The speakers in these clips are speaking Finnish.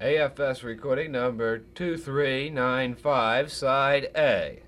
AFS recording number 2395, side A.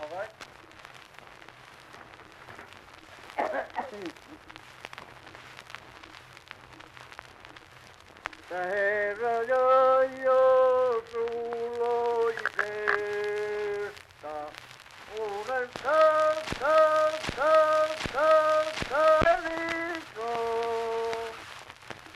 All right.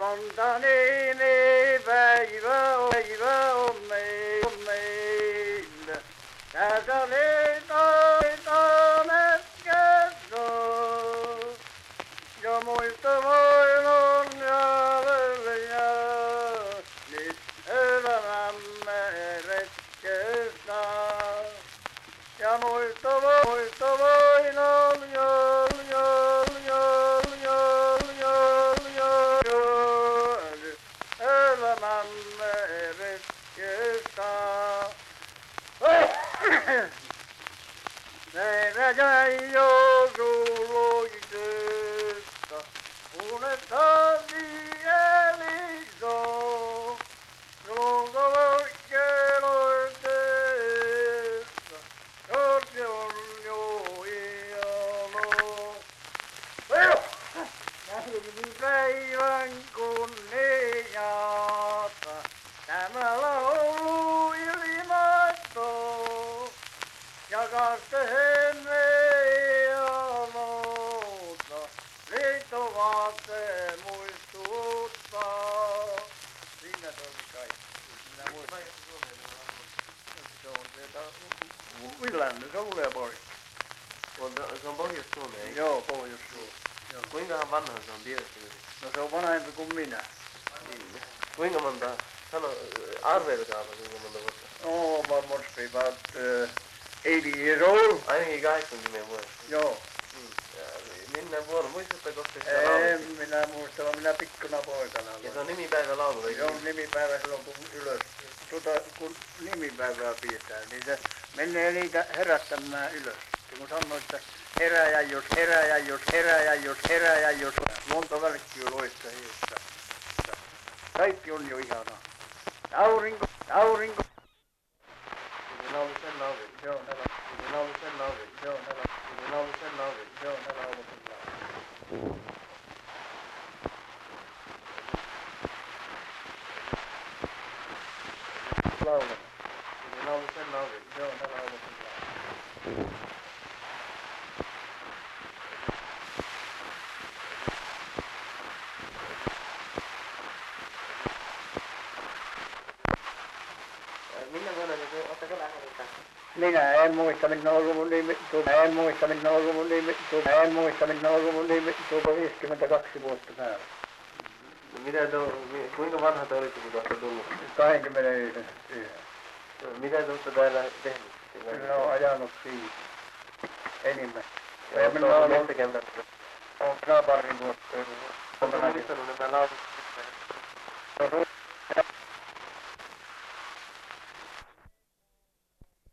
monta on, päivä on meillä, on meillä. Tässä leitaitanet kertoo. Ja muista vain on jäljellä jää. Nyt elämämme retkestä. Ja muista vain, muista Jakarta. Villanne, se on. On, se on Pohjois-Suomi, eikö? Joo, Pohjois-Suomi. Kuinkahan vanha se on tiedätkö? No se on vanhempi kuin minä. Niin. Kuinka monta, sano, arvelkaapa kuinka monta vuotta? No, varmasti about uh, 80 years old. Ainakin 80 vuotta. Joo. Minä vuonna, muistatteko te sitä En minä muista, vaan minä pikkuna poikana Ja se on nimipäivä laulu, Se on nimipäivä silloin kun ylös, tuota, kun nimipäivää pidetään, niin se menee niitä herättämään ylös. Ja kun sanoo, että heräjä jos, heräjä jos, heräjä jos, heräjä jos, monta välkkyä loistaa hiusta. Kaikki on jo ihanaa. Aurinko, aurinko. Se laulu sen laulu. Joo, ne laulu, Se laulu sen laulu. joo, ne laulu, Se laulu sen laulu. joo, ne laulu, kyllä. Laulu, Se laulu sen laulu. joo, ne laulu, kyllä. Minä en muista, minä luvun nimi, tuo, en muista, minä luvun nimi, tuo, en muista, minä luvun nimi, tuo 52 vuotta päällä. No mitä te, kuinka vanha te olitte, kun te olette tullut? 21. Mitä te olette täällä tehnyt? Minä olen ajanut siinä enimmän. Ja Ja minä olen ollut pari vuotta. Oletteko muistanut nämä laulut? Se on